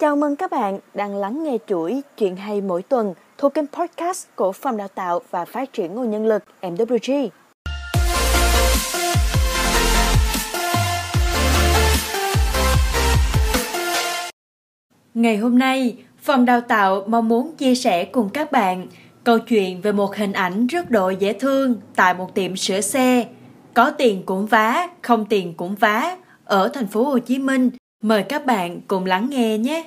Chào mừng các bạn đang lắng nghe chuỗi chuyện hay mỗi tuần thuộc kênh podcast của Phòng Đào tạo và Phát triển Nguồn Nhân lực MWG. Ngày hôm nay, Phòng Đào tạo mong muốn chia sẻ cùng các bạn câu chuyện về một hình ảnh rất độ dễ thương tại một tiệm sửa xe. Có tiền cũng vá, không tiền cũng vá ở thành phố Hồ Chí Minh. Mời các bạn cùng lắng nghe nhé.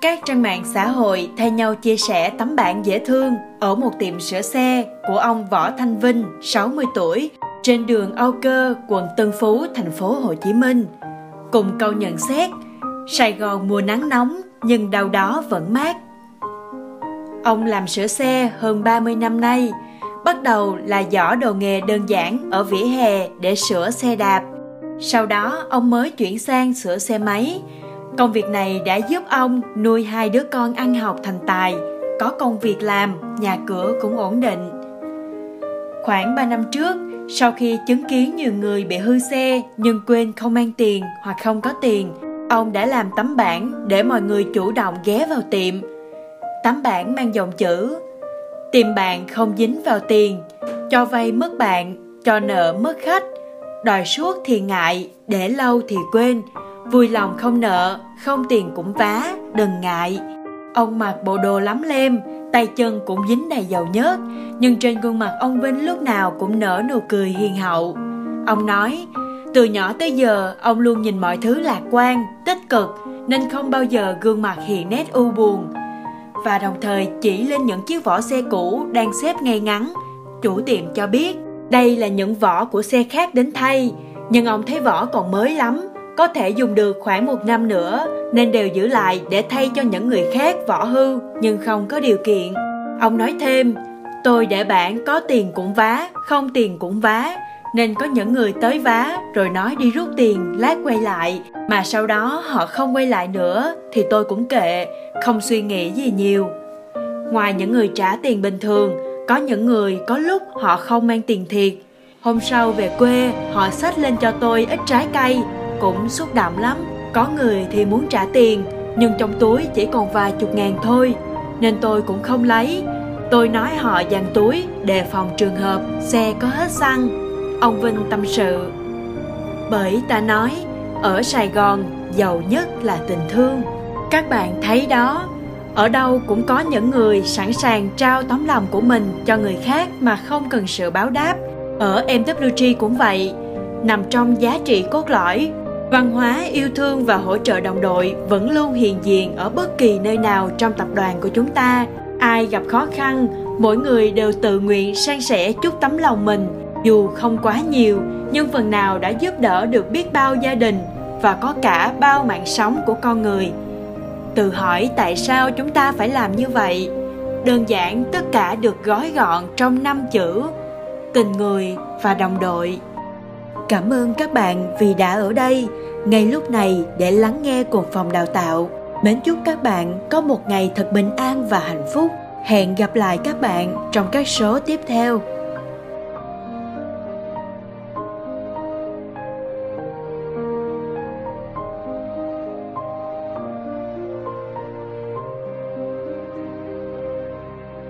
Các trang mạng xã hội thay nhau chia sẻ tấm bản dễ thương ở một tiệm sửa xe của ông Võ Thanh Vinh, 60 tuổi, trên đường Âu Cơ, quận Tân Phú, thành phố Hồ Chí Minh. Cùng câu nhận xét, Sài Gòn mùa nắng nóng nhưng đâu đó vẫn mát. Ông làm sửa xe hơn 30 năm nay, bắt đầu là giỏ đồ nghề đơn giản ở vỉa hè để sửa xe đạp. Sau đó ông mới chuyển sang sửa xe máy, Công việc này đã giúp ông nuôi hai đứa con ăn học thành tài, có công việc làm, nhà cửa cũng ổn định. Khoảng 3 năm trước, sau khi chứng kiến nhiều người bị hư xe nhưng quên không mang tiền hoặc không có tiền, ông đã làm tấm bảng để mọi người chủ động ghé vào tiệm. Tấm bảng mang dòng chữ Tìm bạn không dính vào tiền, cho vay mất bạn, cho nợ mất khách, đòi suốt thì ngại, để lâu thì quên, vui lòng không nợ không tiền cũng vá đừng ngại. Ông mặc bộ đồ lắm lem tay chân cũng dính đầy dầu nhớt nhưng trên gương mặt ông vinh lúc nào cũng nở nụ cười hiền hậu. Ông nói từ nhỏ tới giờ ông luôn nhìn mọi thứ lạc quan tích cực nên không bao giờ gương mặt hiện nét u buồn. Và đồng thời chỉ lên những chiếc vỏ xe cũ đang xếp ngay ngắn chủ tiệm cho biết đây là những vỏ của xe khác đến thay nhưng ông thấy vỏ còn mới lắm có thể dùng được khoảng một năm nữa nên đều giữ lại để thay cho những người khác vỏ hư nhưng không có điều kiện. Ông nói thêm, tôi để bạn có tiền cũng vá, không tiền cũng vá, nên có những người tới vá rồi nói đi rút tiền lát quay lại mà sau đó họ không quay lại nữa thì tôi cũng kệ, không suy nghĩ gì nhiều. Ngoài những người trả tiền bình thường, có những người có lúc họ không mang tiền thiệt. Hôm sau về quê, họ xách lên cho tôi ít trái cây cũng xúc động lắm. Có người thì muốn trả tiền nhưng trong túi chỉ còn vài chục ngàn thôi nên tôi cũng không lấy. Tôi nói họ dàn túi đề phòng trường hợp xe có hết xăng. Ông vinh tâm sự. Bởi ta nói ở sài gòn giàu nhất là tình thương. Các bạn thấy đó ở đâu cũng có những người sẵn sàng trao tấm lòng của mình cho người khác mà không cần sự báo đáp ở mwg cũng vậy nằm trong giá trị cốt lõi Văn hóa yêu thương và hỗ trợ đồng đội vẫn luôn hiện diện ở bất kỳ nơi nào trong tập đoàn của chúng ta. Ai gặp khó khăn, mỗi người đều tự nguyện san sẻ chút tấm lòng mình, dù không quá nhiều, nhưng phần nào đã giúp đỡ được biết bao gia đình và có cả bao mạng sống của con người. Tự hỏi tại sao chúng ta phải làm như vậy? Đơn giản, tất cả được gói gọn trong năm chữ: tình người và đồng đội. Cảm ơn các bạn vì đã ở đây ngay lúc này, để lắng nghe cùng phòng đào tạo. Mến chúc các bạn có một ngày thật bình an và hạnh phúc. Hẹn gặp lại các bạn trong các số tiếp theo.